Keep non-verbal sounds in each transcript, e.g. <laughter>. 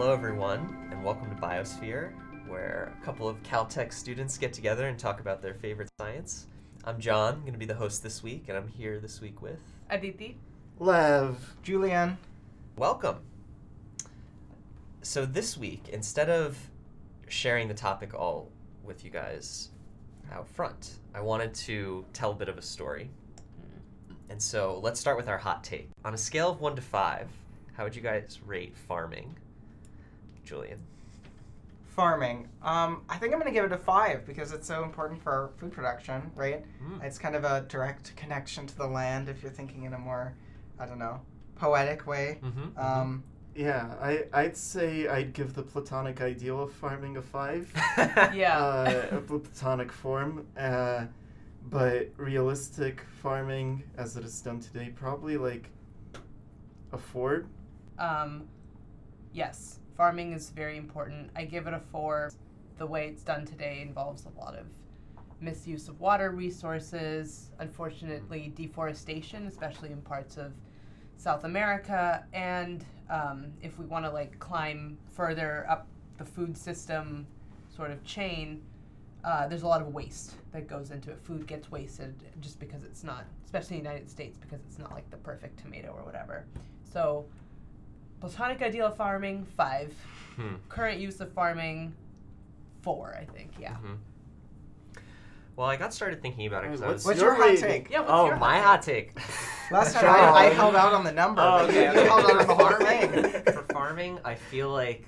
Hello, everyone, and welcome to Biosphere, where a couple of Caltech students get together and talk about their favorite science. I'm John, I'm going to be the host this week, and I'm here this week with. Aditi. Lev. Julian. Welcome. So, this week, instead of sharing the topic all with you guys out front, I wanted to tell a bit of a story. And so, let's start with our hot take. On a scale of 1 to 5, how would you guys rate farming? Julian. Farming. Um, I think I'm gonna give it a five because it's so important for food production, right? Mm. It's kind of a direct connection to the land if you're thinking in a more, I don't know, poetic way. Mm-hmm, Um, Yeah, I, I'd say I'd give the platonic ideal of farming a five. <laughs> Yeah. Uh, a platonic form. Uh, but realistic farming, as it is done today, probably like a four. Um, yes, farming is very important. I give it a four. The way it's done today involves a lot of misuse of water resources, unfortunately, deforestation, especially in parts of South America. And um, if we want to like climb further up the food system sort of chain, uh, there's a lot of waste that goes into it. Food gets wasted just because it's not, especially in the United States, because it's not like the perfect tomato or whatever. So, platonic ideal of farming, five. Hmm. Current use of farming, four, I think, yeah. Mhm. Well, I got started thinking about it because I What's was. what's your your hot take? Yeah, what's oh, your my hot hot take. <laughs> Last time <laughs> I, I held out on the number. Oh, okay, you, you okay. held out on the farming. <laughs> For farming, I feel like,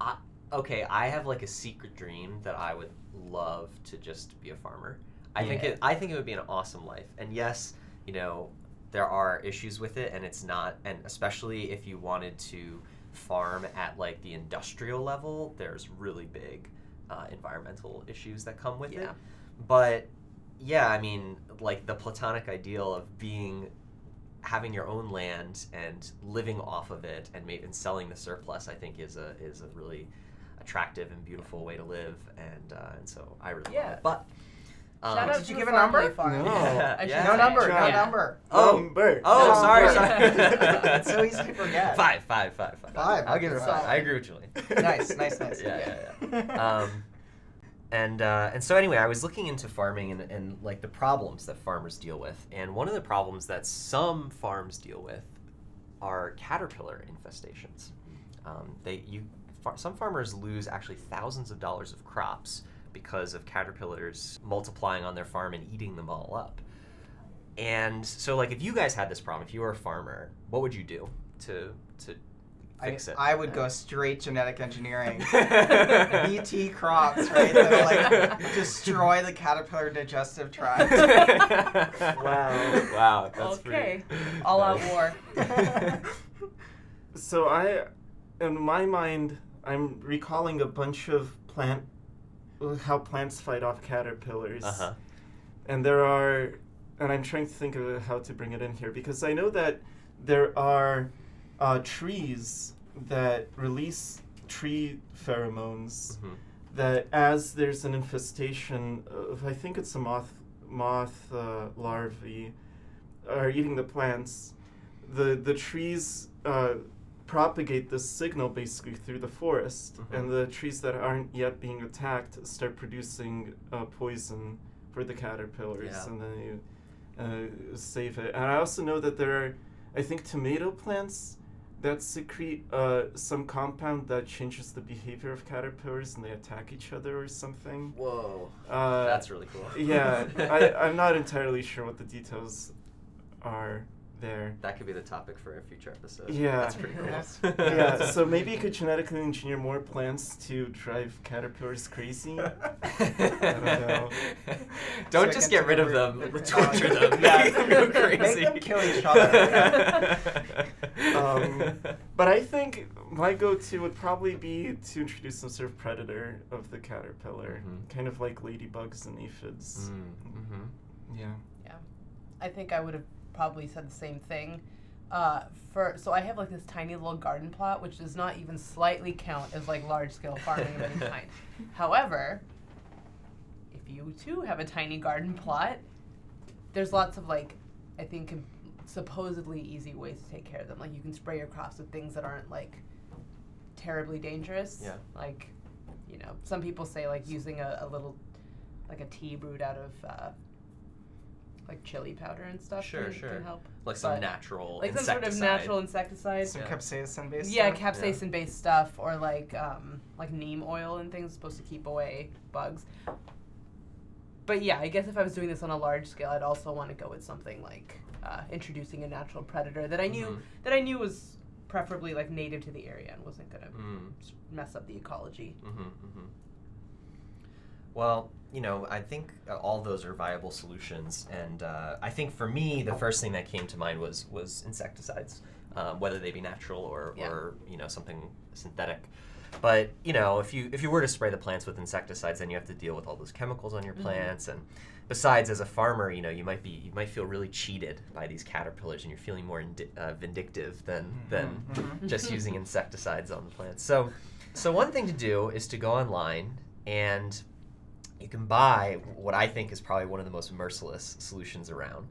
I, okay, I have like a secret dream that I would love to just be a farmer. I think it. I think it would be an awesome life. And yes, you know, there are issues with it, and it's not. And especially if you wanted to farm at like the industrial level, there's really big uh, environmental issues that come with it. But yeah, I mean, like the platonic ideal of being having your own land and living off of it and maybe and selling the surplus, I think is a is a really attractive and beautiful way to live, and uh, and so I really Yeah. it. But um, Shout out Did to you give a number? Farm. No. <laughs> Yeah, yeah. No number, no John. number. Oh. Number. Oh, No, sorry, no. sorry. <laughs> It's so easy to forget. Five, five, five, five. Five, I'll give it a okay, five. I agree with Julie. Nice, nice, nice. <laughs> yeah, yeah, yeah. um, and uh, and so anyway, I was looking into farming and, and like the problems that farmers deal with, and one of the problems that some farms deal with are caterpillar infestations. Um, they you far, some farmers lose actually thousands of dollars of crops because of caterpillars multiplying on their farm and eating them all up. And so, like, if you guys had this problem, if you were a farmer, what would you do to to I, fix it? I would go straight genetic engineering. <laughs> BT crops, right? That'll like <laughs> destroy the caterpillar digestive tract. <laughs> Wow. Wow. That's Okay. pretty- All out war. So I, in my mind, I'm recalling a bunch of plant, how plants fight off caterpillars. Uh-huh. And there are, and I'm trying to think of how to bring it in here because I know that there are uh, trees that release tree pheromones Mhm. that as there's an infestation of, I think it's a moth, moth uh, larvae, are eating the plants, the the trees uh, propagate this signal basically through the forest, Mhm. and the trees that aren't yet being attacked start producing uh, poison for the caterpillars, Yeah. and then you uh, save it. And I also know that there are, I think, tomato plants that secrete uh, some compound that changes the behavior of caterpillars, and they attack each other or something. Whoa. Uh, That's really cool. yeah, I, <laughs> I'm not entirely sure what the details are there. That could be the topic for a future episode. Yeah. That's pretty cool. Yes. <laughs> yeah, so maybe you could genetically engineer more plants to drive caterpillars crazy. <laughs> <laughs> don't know. Don't Second just get rid of them. root. Torture them. Yeah. Make them go Make crazy. them kill each other. Um, but I think my go-to would probably be to introduce some sort of predator of the caterpillar, Mhm. kind of like ladybugs and aphids. Mm, mhm. Yeah. Yeah. I think I would have probably said the same thing. Uh, for so I have like this tiny little garden plot, which does not even slightly count as like large scale farming of any <laughs> kind. However, if you too have a tiny garden plot, there's lots of like, I think supposedly easy ways to take care of them. Like you can spray your crops with things that aren't like terribly dangerous. Yeah. Like, you know, some people say like using a, a little, like a tea brewed out of, uh, like chili powder and stuff Sure, can, sure. can help. Like some But- natural Like some sort of insecticide. natural insecticide. Some Yeah. capsaicin based. Yeah, stuff? capsaicin based stuff or like um, like neem oil and things supposed to keep away bugs. But yeah, I guess if I was doing this on a large scale, I'd also want to go with something like uh, introducing a natural predator that I knew Mhm. that I knew was preferably like native to the area and wasn't gonna Mm. s- mess up the ecology. Mm-hmm, mm-hmm. Well, you know, I think uh, all those are viable solutions, and uh, I think for me, the first thing that came to mind was was insecticides, um, whether they be natural or, Yeah. or you know something synthetic. But you know, if you if you were to spray the plants with insecticides, then you have to deal with all those chemicals on your Mhm. plants, and besides, as a farmer, you know, you might be you might feel really cheated by these caterpillars, and you're feeling more indi- uh, vindictive than than Mhm. just <laughs> using insecticides on the plants. So, so one thing to do is to go online and you can buy what I think is probably one of the most merciless solutions around,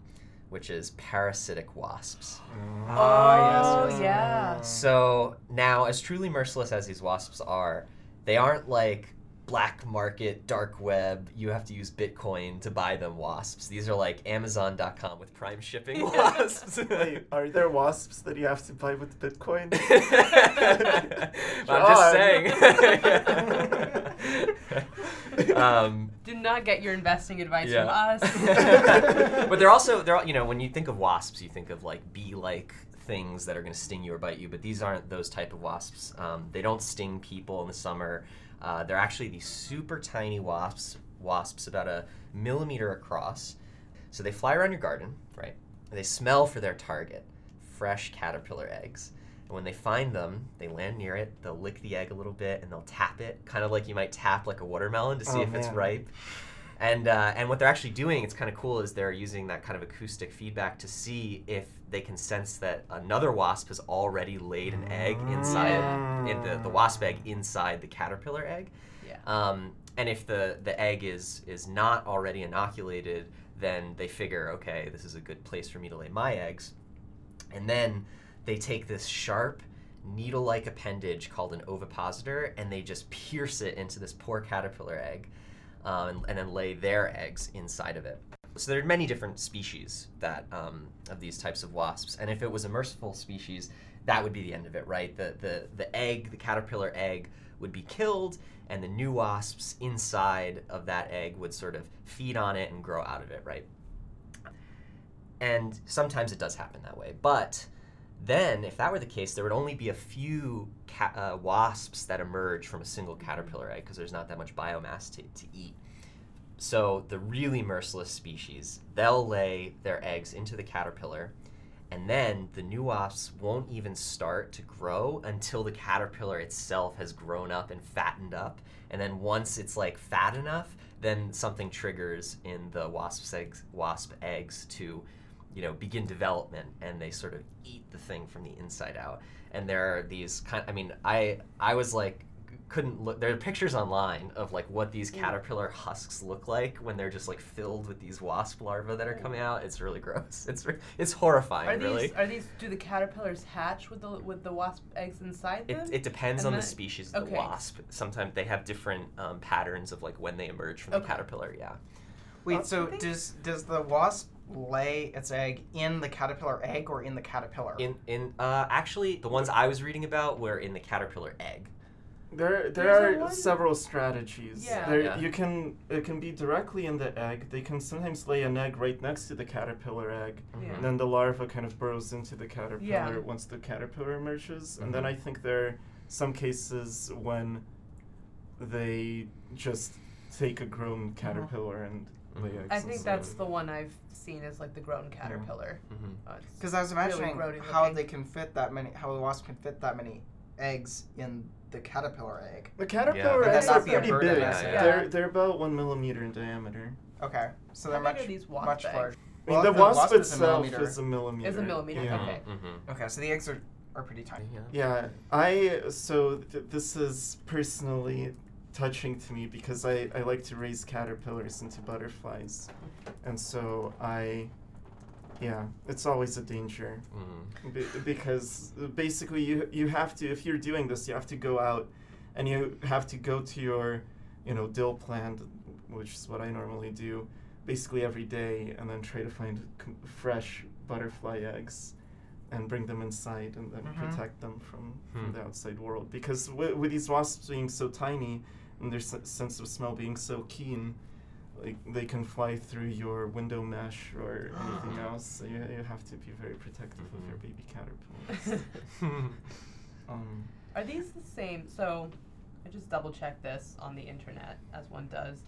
which is parasitic wasps. Ah, oh, yes, yes. yeah. So now, as truly merciless as these wasps are, they aren't like black market, dark web, you have to use Bitcoin to buy them wasps. These are like Amazon.com with prime shipping <laughs> wasps. Wait, are there wasps that you have to buy with Bitcoin? <laughs> I'm just saying. <laughs> um, Do not get your investing advice Yeah. from us. but they're also they're all- you know when you think of wasps, you think of like bee-like things that are going to sting you or bite you. But these aren't those type of wasps. Um, they don't sting people in the summer. Uh, they're actually these super tiny wasps, wasps about a millimeter across. So they fly around your garden, right? They smell for their target, fresh caterpillar eggs. And when they find them, they land near it. They'll lick the egg a little bit and they'll tap it, kind of like you might tap like a watermelon to see Oh, if it's ripe. And uh, and what they're actually doing, it's kind of cool, is they're using that kind of acoustic feedback to see if they can sense that another wasp has already laid an egg inside in the, the wasp egg inside the caterpillar egg. Yeah. Um, and if the, the egg is is not already inoculated, then they figure, okay, this is a good place for me to lay my eggs. And then they take this sharp needle-like appendage called an ovipositor, and they just pierce it into this poor caterpillar egg, um, and, and then lay their eggs inside of it. So there are many different species that um, of these types of wasps, and if it was a merciful species, that would be the end of it, right? The the the egg, the caterpillar egg, would be killed, and the new wasps inside of that egg would sort of feed on it and grow out of it, right? And sometimes it does happen that way, but then if that were the case, there would only be a few ca- uh, wasps that emerge from a single caterpillar egg because there's not that much biomass to, to eat. So the really merciless species, they'll lay their eggs into the caterpillar, and then the new wasps won't even start to grow until the caterpillar itself has grown up and fattened up. And then once it's like fat enough, then something triggers in the wasp's eggs, wasp eggs to, you know, begin development, and they sort of eat the thing from the inside out. And there are these kind. I mean, I I was like couldn't look there are pictures online of like what these caterpillar husks look like when they're just like filled with these wasp larvae that are coming out it's really gross <laughs> it's re- it's horrifying Are these really are these do the caterpillars hatch with the with the wasp eggs inside it, them? it depends And on the species of okay. the wasp sometimes they have different um, patterns of like when they emerge from the caterpillar yeah Wait, so does does the wasp lay its egg in the caterpillar egg or in the caterpillar? in in uh, actually the ones i was reading about were in the caterpillar egg There, there There's are several strategies. Yeah. There, Yeah. You can it can be directly in the egg. They can sometimes lay an egg right next to the caterpillar egg, Yeah. and then the larva kind of burrows into the caterpillar Yeah. once the caterpillar emerges. And then Mhm. I think there are some cases when they just take a grown caterpillar and lay Mhm. I think that's the one I've seen as like the grown caterpillar. Mhm. Uh, Because I was imagining grody how looking. they can fit that many, how the wasp can fit that many eggs in the caterpillar egg. The caterpillar but eggs that are not pretty big. nest? Yeah. They're they're about one millimeter in diameter. Okay, so they're big much are these wasp much eggs? larger. I mean, Well, the the wasp, wasp is a itself millimeter- is a millimeter. Is a millimeter, Yeah. okay. Mhm. Okay, so the eggs are, are pretty tiny. Yeah. Yeah, I so th- this is personally touching to me because I, I like to raise caterpillars into butterflies, and so I Yeah, it's always a danger. Mm. Be- because basically you you have to if you're doing this you have to go out and you have to go to your you know dill plant which is what I normally do basically every day and then try to find c- fresh butterfly eggs and bring them inside and then Mhm. protect them from, from Hmm. the outside world because w- with these wasps being so tiny and their s- sense of smell being so keen like they can fly through your window mesh or <gasps> anything else so you, you have to be very protective of your Mhm. baby caterpillars <laughs> <laughs> um, Are these the same? So, I just double checked this on the internet, as one does.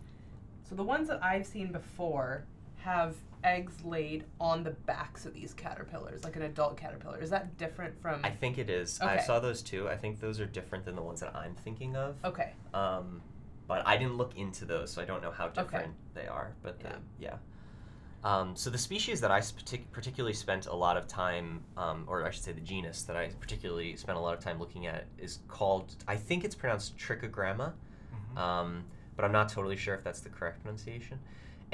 So, the ones that I've seen before have eggs laid on the backs of these caterpillars, like an adult caterpillar. Is that different from. I think it is. I saw those too. I think those are different than the ones that I'm thinking of. Okay. Um, but I didn't look into those, so I don't know how different they are. But Yeah. yeah. yeah. Um, so the species that I partic- particularly spent a lot of time, um, or I should say the genus that I particularly spent a lot of time looking at is called, I think it's pronounced Trichogramma, mhm. um, but I'm not totally sure if that's the correct pronunciation.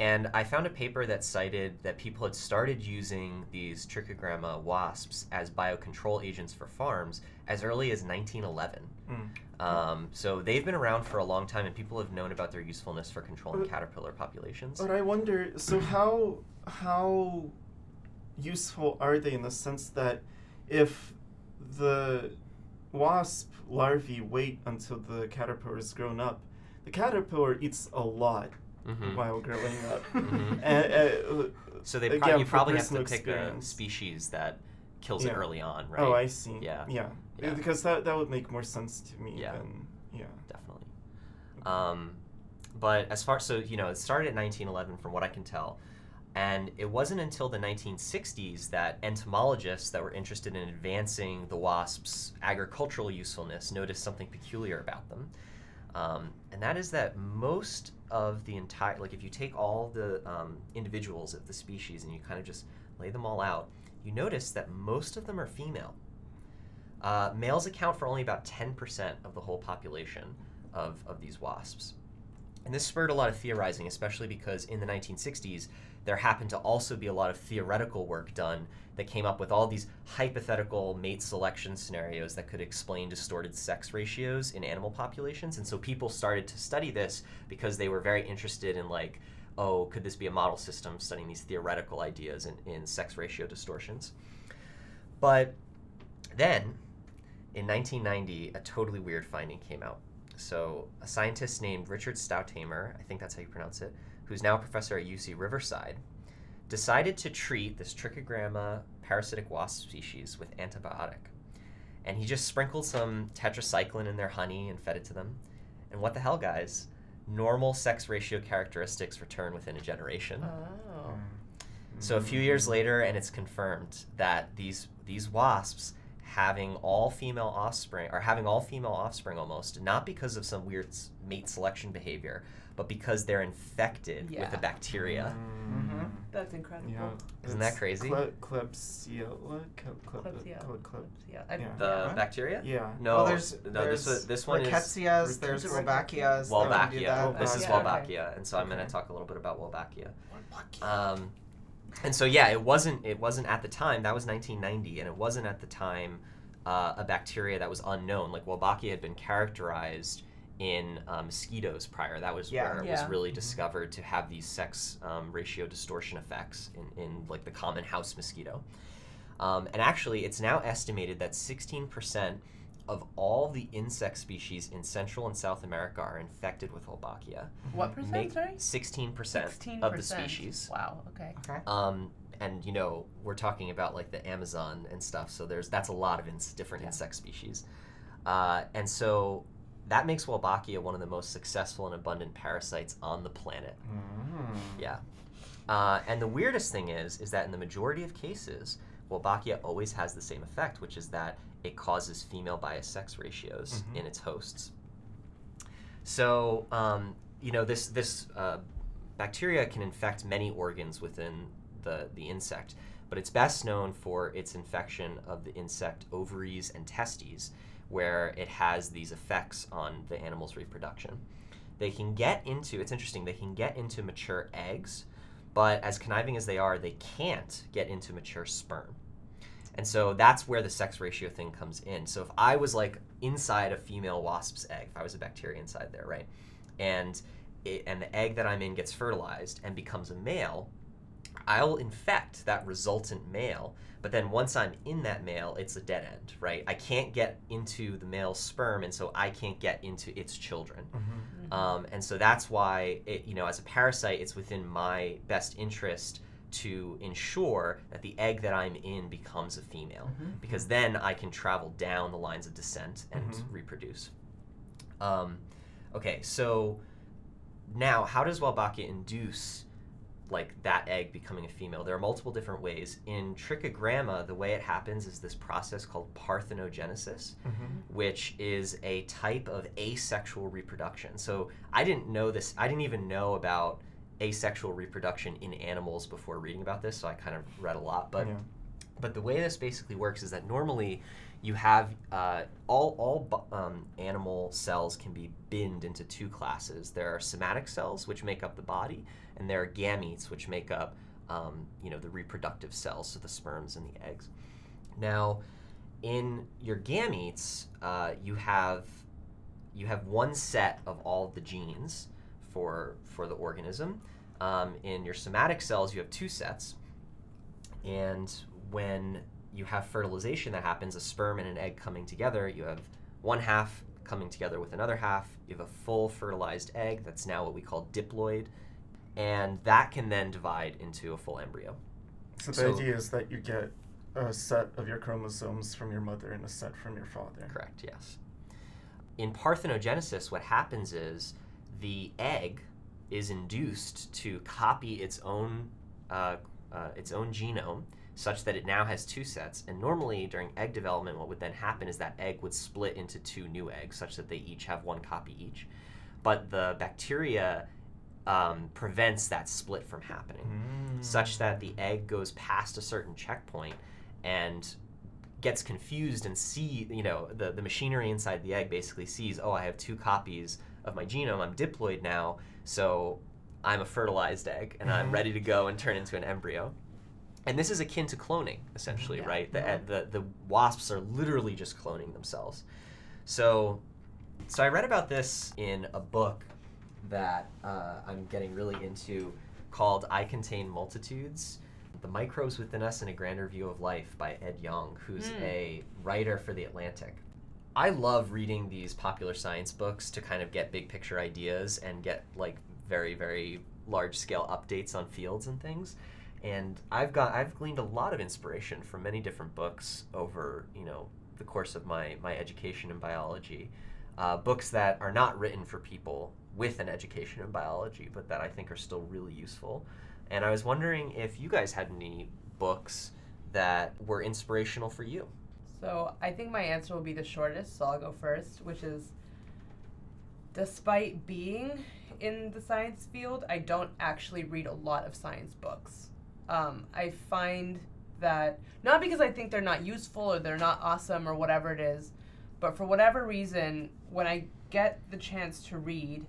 And I found a paper that cited that people had started using these trichogramma wasps as biocontrol agents for farms as early as 1911. Mm. Um, so they've been around for a long time, and people have known about their usefulness for controlling But- caterpillar populations. But I wonder, so <clears throat> how how useful are they in the sense that if the wasp larvae wait until the caterpillar is grown up, the caterpillar eats a lot Mhm. while growing up. <laughs> Mhm. <laughs> And, uh, So they again, prob- you probably have to pick a species that kills it early on, right? Oh, I see. Yeah. Yeah. Yeah. Because that that would make more sense to me Yeah. than yeah. definitely. Um, but as far so you know, it started at 1911, from what I can tell, and it wasn't until the 1960s that entomologists that were interested in advancing the wasps' agricultural usefulness noticed something peculiar about them, um, and that is that most of the entire like if you take all the um, individuals of the species and you kind of just lay them all out, you notice that most of them are female. Uh, males account for only about 10% of the whole population of, of these wasps. And this spurred a lot of theorizing, especially because in the 1960s, there happened to also be a lot of theoretical work done that came up with all these hypothetical mate selection scenarios that could explain distorted sex ratios in animal populations. And so people started to study this because they were very interested in, like, oh, could this be a model system studying these theoretical ideas in, in sex ratio distortions? But then, in 1990, a totally weird finding came out. So, a scientist named Richard Stouthamer, I think that's how you pronounce it, who's now a professor at UC Riverside, decided to treat this Trichogramma parasitic wasp species with antibiotic. And he just sprinkled some tetracycline in their honey and fed it to them. And what the hell, guys? Normal sex ratio characteristics return within a generation. Oh. Mm. So a few years later, and it's confirmed that these these wasps having all female offspring or having all female offspring almost not because of some weird mate selection behavior, but because they're infected with Yeah. a bacteria. Mhm. That's incredible. Yeah. Isn't that crazy? Cle- Klebsiella? Cle- cle- Klebsiella. called kleb- Yeah. I, Yeah. The What? bacteria? Yeah. No, well, there's, no. there's this this one is rickettsias, there's Rickettsias. wolbachia. that Wolbachia. that. This is Yeah, okay. Wolbachia, and so I'm going to talk a little bit about Wolbachia. Um, and so yeah, it wasn't it wasn't at the time that was 1990, and it wasn't at the time uh, a bacteria that was unknown. Like Wolbachia had been characterized in uh, mosquitoes prior. That was Yeah. where it Yeah. was really discovered to have these sex um, ratio distortion effects in, in like the common house mosquito. Um, and actually, it's now estimated that 16% of all the insect species in Central and South America are infected with Wolbachia. what percent? Make sorry. 16%, 16% of the species. Wow. Okay. Okay. Um, and you know, we're talking about like the Amazon and stuff. So there's that's a lot of ins- different Yeah. insect species, uh, and so that makes Wolbachia one of the most successful and abundant parasites on the planet. Mm. Yeah. Uh, and the weirdest thing is, is that in the majority of cases, Wolbachia always has the same effect, which is that it causes female bias sex ratios Mhm. in its hosts. So, um, you know, this this uh, bacteria can infect many organs within the the insect, but it's best known for its infection of the insect ovaries and testes, where it has these effects on the animal's reproduction. They can get into it's interesting. They can get into mature eggs, but as conniving as they are, they can't get into mature sperm. And so that's where the sex ratio thing comes in. So if I was like inside a female wasp's egg, if I was a bacteria inside there, right, and it, and the egg that I'm in gets fertilized and becomes a male, I'll infect that resultant male. But then once I'm in that male, it's a dead end, right? I can't get into the male sperm, and so I can't get into its children. Mm-hmm. Um, and so that's why, it, you know, as a parasite, it's within my best interest to ensure that the egg that I'm in becomes a female, Mhm. because then I can travel down the lines of descent and Mhm. reproduce. Um, okay, so now how does Wolbachia induce like that egg becoming a female? There are multiple different ways. In trichogramma, the way it happens is this process called parthenogenesis Mm-hmm. which is a type of asexual reproduction. So I didn't know this, I didn't even know about asexual reproduction in animals before reading about this, so I kind of read a lot. But yeah. but the way this basically works is that normally you have uh, all all um, animal cells can be binned into two classes. There are somatic cells which make up the body, and there are gametes which make up um, you know the reproductive cells, so the sperms and the eggs. Now, in your gametes, uh, you have you have one set of all of the genes for for the organism. Um, in your somatic cells, you have two sets, and when you have fertilization that happens, a sperm and an egg coming together, you have one half coming together with another half. You have a full fertilized egg that's now what we call diploid, and that can then divide into a full embryo. So the So- idea is that you get a set of your chromosomes from your mother and a set from your father. Correct, yes. In parthenogenesis, what happens is the egg is induced to copy its own uh, uh, its own genome, such that it now has two sets. And normally, during egg development, what would then happen is that egg would split into two new eggs, such that they each have one copy each. But the bacteria um, prevents that split from happening Mm. such that the egg goes past a certain checkpoint and gets confused and see you know the, the machinery inside the egg basically sees oh i have two copies of my genome i'm diploid now so i'm a fertilized egg and i'm Mhm. ready to go and turn into an embryo and this is akin to cloning essentially Yeah. right the, Mhm. the, the wasps are literally just cloning themselves so so i read about this in a book that uh, i'm getting really into called I Contain Multitudes The Microbes Within Us and a Grander View of Life by Ed Yong, who's Mm. a writer for The Atlantic. I love reading these popular science books to kind of get big picture ideas and get like very, very large scale updates on fields and things. And I've got I've gleaned a lot of inspiration from many different books over, you know, the course of my, my education in biology. Uh, books that are not written for people with an education in biology, but that I think are still really useful. And I was wondering if you guys had any books that were inspirational for you. So I think my answer will be the shortest, so I'll go first, which is despite being in the science field, I don't actually read a lot of science books. Um, I find that not because I think they're not useful or they're not awesome or whatever it is, but for whatever reason, when I get the chance to read,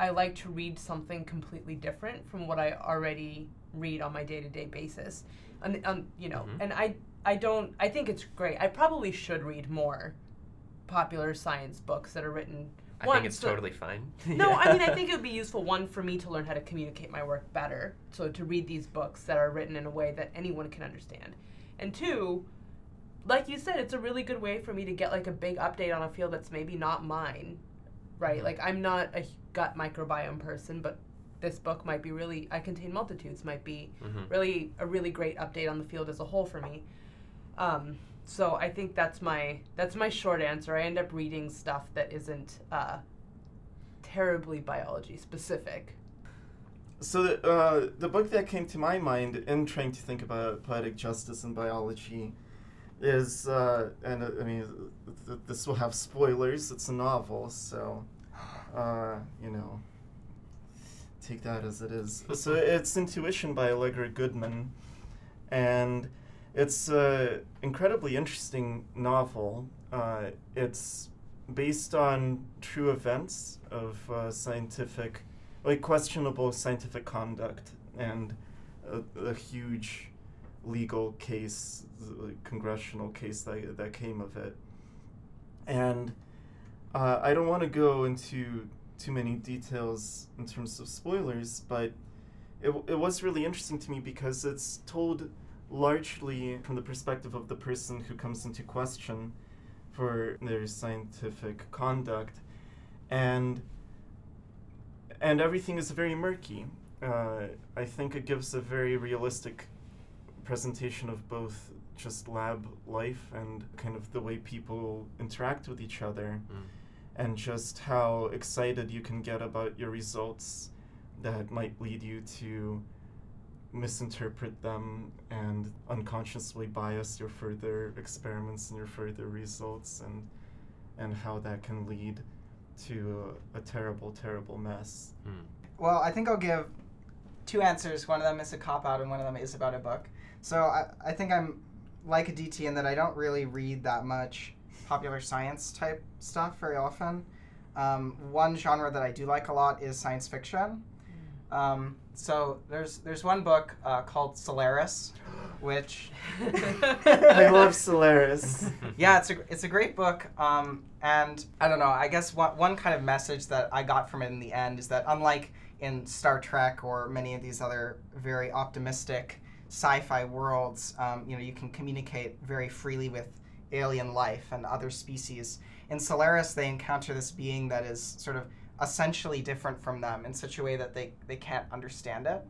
I like to read something completely different from what I already read on my day to day basis. And, um, you know, Mhm. and I I don't. I think it's great. I probably should read more popular science books that are written. I one, think it's so- totally fine. <laughs> No, I mean I think it would be useful one for me to learn how to communicate my work better. So to read these books that are written in a way that anyone can understand, and two, like you said, it's a really good way for me to get like a big update on a field that's maybe not mine, right? Mhm. Like I'm not a gut microbiome person, but this book might be really. I contain multitudes might be Mhm. really a really great update on the field as a whole for me. Um, so I think that's my that's my short answer. I end up reading stuff that isn't uh, terribly biology specific. So the, uh, the book that came to my mind in trying to think about poetic justice in biology is, uh, and uh, I mean, th- th- this will have spoilers. It's a novel, so uh, you know, take that as it is. so it's Intuition by Allegra Goodman, and it's an incredibly interesting novel. Uh, it's based on true events of uh, scientific, like questionable scientific conduct, and a, a huge legal case, congressional case that, that came of it. And uh, I don't want to go into too many details in terms of spoilers, but it, it was really interesting to me because it's told largely from the perspective of the person who comes into question for their scientific conduct. And and everything is very murky. Uh, I think it gives a very realistic presentation of both just lab life and kind of the way people interact with each other, Mm. And just how excited you can get about your results that might lead you to misinterpret them and unconsciously bias your further experiments and your further results and and how that can lead to a terrible terrible mess Mm. Well, I think I'll give two answers. One of them is a cop out, and one of them is about a book. So I, I think I'm like Aditi in that I don't really read that much popular science type stuff very often. Um, one genre that I do like a lot is science fiction. Um, so there's there's one book uh, called Solaris, <gasps> which <laughs> i love solaris <laughs> yeah, it's a it's a great book. Um, and I don't know. I guess one one kind of message that I got from it in the end is that unlike in Star Trek or many of these other very optimistic sci-fi worlds, um, you know, you can communicate very freely with alien life and other species. In Solaris, they encounter this being that is sort of essentially different from them in such a way that they, they can't understand it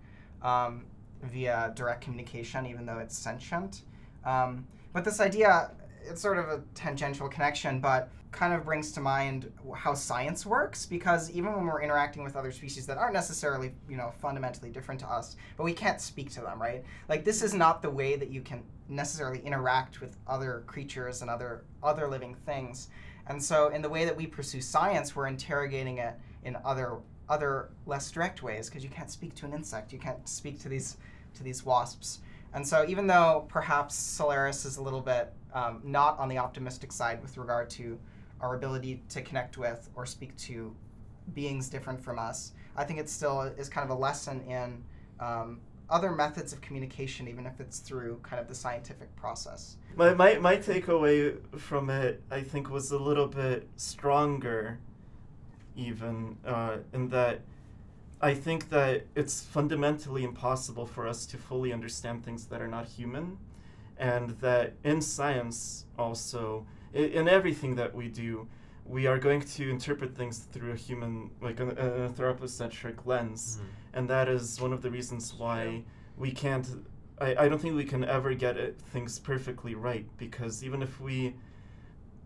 um, via direct communication, even though it's sentient. Um, but this idea, it's sort of a tangential connection, but kind of brings to mind how science works because even when we're interacting with other species that aren't necessarily, you know, fundamentally different to us, but we can't speak to them, right? Like this is not the way that you can necessarily interact with other creatures and other other living things. And so in the way that we pursue science, we're interrogating it in other other less direct ways because you can't speak to an insect, you can't speak to these to these wasps. And so, even though perhaps Solaris is a little bit um, not on the optimistic side with regard to our ability to connect with or speak to beings different from us, I think it still is kind of a lesson in um, other methods of communication, even if it's through kind of the scientific process. my, my, my takeaway from it i think was a little bit stronger even uh, in that i think that it's fundamentally impossible for us to fully understand things that are not human and that in science also in everything that we do we are going to interpret things through a human like an, an anthropocentric lens Mhm. and that is one of the reasons why we can't I, I don't think we can ever get it, things perfectly right because even if we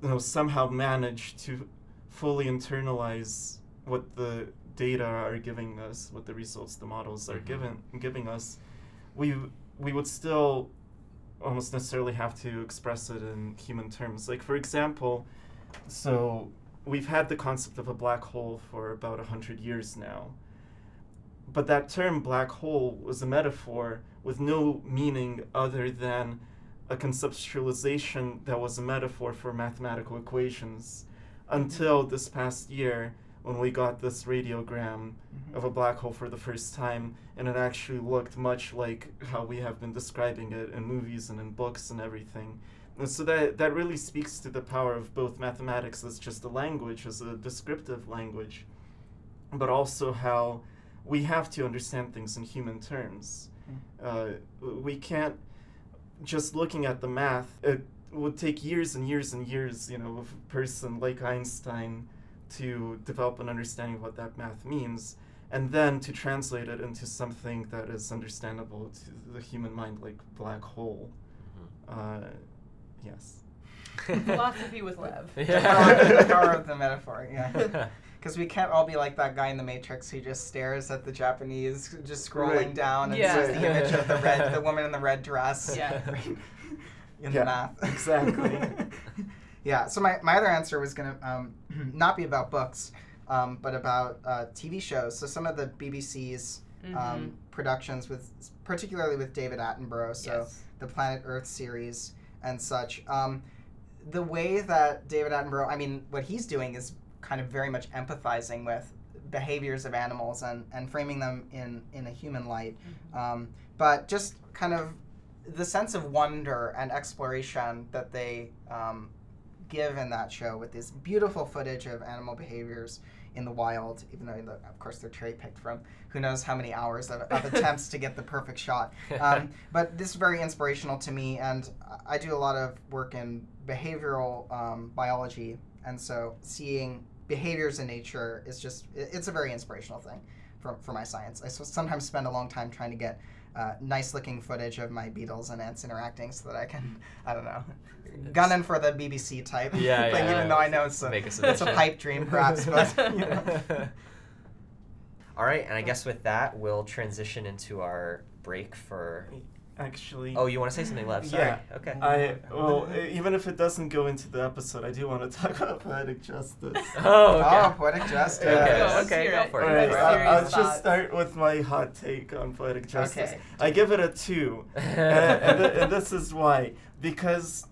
you know somehow manage to fully internalize what the data are giving us what the results the models are Mhm. given giving us we we would still almost necessarily have to express it in human terms. Like for example so we've had the concept of a black hole for about 100 years now. But that term black hole was a metaphor with no meaning other than a conceptualization that was a metaphor for mathematical equations. Until this past year when we got this radiogram of a black hole for the first time and it actually looked much like how we have been describing it in movies and in books and everything. And so that that really speaks to the power of both mathematics as just a language as a descriptive language but also how we have to understand things in human terms. Uh, we can't just looking at the math it would take years and years and years you know of a person like einstein to develop an understanding of what that math means and then to translate it into something that is understandable to the human mind like black hole uh, yes <laughs> <laughs> Philosophy with Lev. The power, the power of the <laughs> metaphor, yeah. Because we can't all be like that guy in the Matrix who just stares at the Japanese, just scrolling Right. down and Yeah. sees the image of the red, the woman in the red dress. Yeah. in Yeah, the math. exactly. yeah. So my, my other answer was gonna um, <clears throat> not be about books, um, but about uh, TV shows. So some of the BBC's Mhm. um, productions with, particularly with David Attenborough. So yes. the Planet Earth series and such. Um, the way that David Attenborough, I mean, what he's doing is kind of very much empathizing with behaviors of animals and, and framing them in, in a human light. Um, but just kind of the sense of wonder and exploration that they um, give in that show with this beautiful footage of animal behaviors in the wild, even though, of course, they're cherry picked from who knows how many hours of, of <laughs> attempts to get the perfect shot. Um, <laughs> but this is very inspirational to me, and I do a lot of work in behavioral um, biology, and so seeing behaviors in nature is just, it's a very inspirational thing for, for my science. I sometimes spend a long time trying to get uh, nice looking footage of my beetles and ants interacting so that I can, I don't know, gunning for the BBC type Yeah, thing, yeah, <laughs> even yeah. though I know it's a, Make a it's a pipe dream perhaps, but <laughs> you know. All right, and I guess with that, we'll transition into our break for. Actually. Oh, you want to say something, Lev? Sorry. Yeah. Okay. I well, even if it doesn't go into the episode, I do want to <laughs> talk about poetic justice. <laughs> Oh, okay. Oh, poetic justice. Okay, Go, okay, go for it. Alright, I'll, I'll just start with my hot take on poetic justice. Okay. I give it a two, <laughs> uh, and, and, th- and this is why. Because,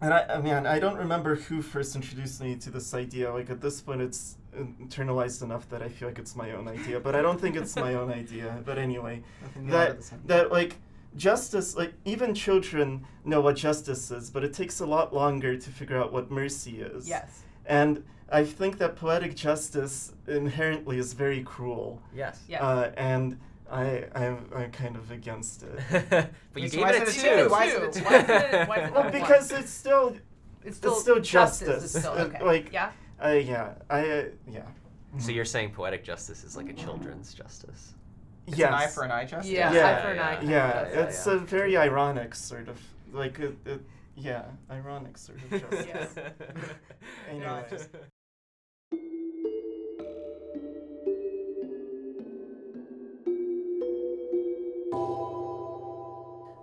and I, I mean, I don't remember who first introduced me to this idea. Like at this point, it's internalized enough that I feel like it's my own idea. But I don't think it's my own idea. But anyway, Nothing new under that that like justice like even children know what justice is but it takes a lot longer to figure out what mercy is Yes. and i think that poetic justice inherently is very cruel yes. Yes. uh, and i I'm, I'm kind of against it <laughs> but you gave it a is it a two. two? Why is it a two? Why is it- why is well because it's still it's still, it's still justice. justice. Is still, Uh, <laughs> okay. like- yeah. i yeah i uh, yeah So you're saying poetic justice is like a children's justice? It's yes an eye for an eye justice. Yeah. Yeah, eye for an eye. kind yeah justice. yeah, it's yeah. a very ironic sort of like it, it yeah ironic sort of <laughs> justice Yes. <laughs> Anyway. just-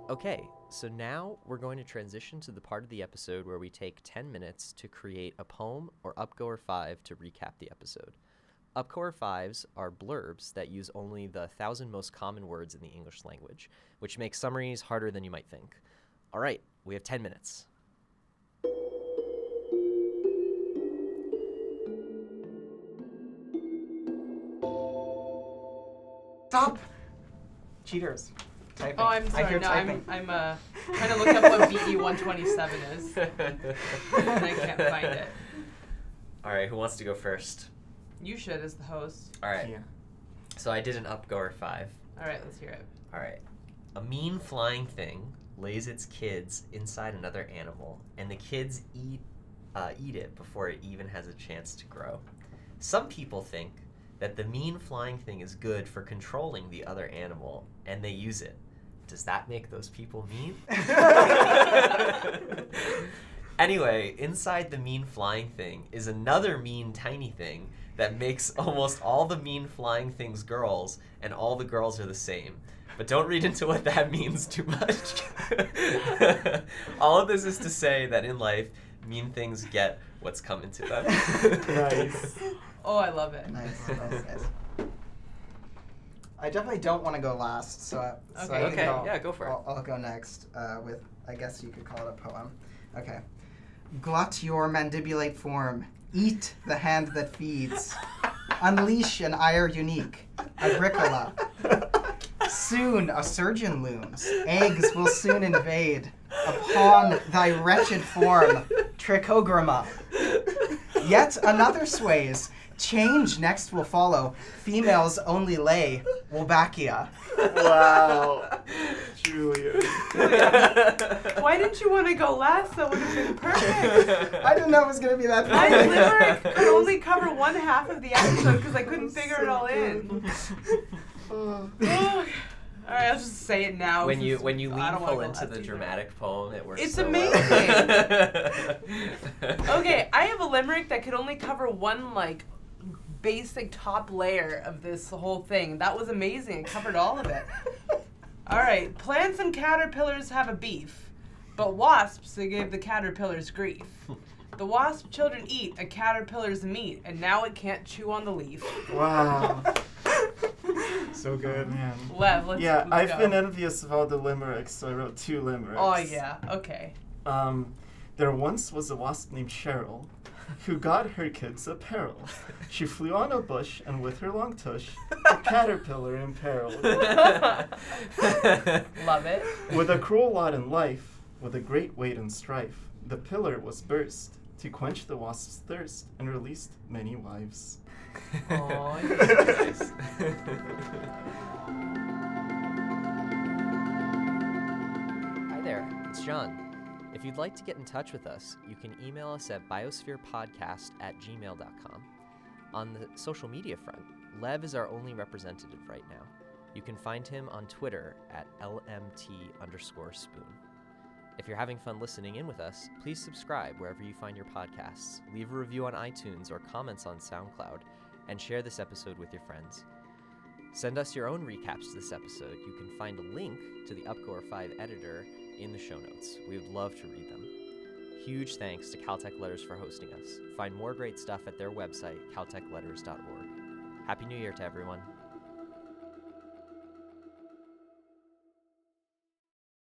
Okay, so now we're going to transition to the part of the episode where we take 10 minutes to create a poem or upgoer 5 to recap the episode. Upgoer 5s are blurbs that use only the thousand most common words in the English language, which makes summaries harder than you might think. All right, we have 10 minutes. Stop! Cheaters. Typing. Oh, I'm I sorry. hear No, I'm typing. I'm uh, <laughs> trying to look up what BE 127 is, and I can't find it. All right, who wants to go first? You should as the host. All right, yeah so I did an upgoer 5. All right, let's hear it. All right. A mean flying thing lays its kids inside another animal, and the kids eat uh, eat it before it even has a chance to grow. Some people think that the mean flying thing is good for controlling the other animal, and they use it. Does that make those people mean? <laughs> <laughs> <laughs> anyway, inside the mean flying thing is another mean tiny thing that makes almost all the mean flying things girls, and all the girls are the same. But don't read into what that <laughs> means too much. <laughs> all of this is to say that in life, mean things get what's coming to them. Nice. <laughs> Oh, I love it. Nice, nice, nice. I definitely don't want to go last, so, so Okay. I think Okay, I'll, yeah, go for it. I'll, I'll go next uh, with, I guess you could call it a poem. Okay. Glut your mandibulate form, eat the hand that feeds, unleash an ire unique, agricola. Soon a surgeon looms, eggs will soon invade upon thy wretched form, trichogramma. Yet another sways. Change next will follow. Females only lay. Wolbachia. wow julia <laughs> Why didn't you want to go last? That would have been perfect. I didn't know it was gonna be that My funny. limerick could only cover one half of the episode because I couldn't figure it all in. all right, I'll just say it now. when you since when you I lean full into last the either. dramatic poem, it works. It's so well. <laughs> Okay, I have a limerick that could only cover one like basic top layer of this whole thing. That was amazing. It covered all of it. <laughs> All right, plants and caterpillars have a beef, but wasps they gave the caterpillars grief. The wasp children eat a caterpillar's meat, and now it can't chew on the leaf. wow so good man Lev, let's yeah let's i've go. been envious of all the limericks so i wrote two limericks Oh yeah, okay. um there once was a wasp named cheryl who got her kids apparel. She flew on a bush, and with her long tush, a caterpillar imperiled. Love it. With a cruel lot in life, with a great weight and strife, the pillar was burst to quench the wasp's thirst and released many wives. Aw, Nice. Hi there, it's John. If you'd like to get in touch with us, you can email us at biospherepodcast at gmail.com. On the social media front, Lev is our only representative right now. You can find him on Twitter at LMT underscore spoon. If you're having fun listening in with us, please subscribe wherever you find your podcasts, leave a review on iTunes or comments on SoundCloud, and share this episode with your friends. Send us your own recaps to this episode. You can find a link to the Up-Goer 5 editor in the show notes. We would love to read them. Huge thanks to Caltech Letters for hosting us. Find more great stuff at their website, caltechletters.org. Happy New Year to everyone.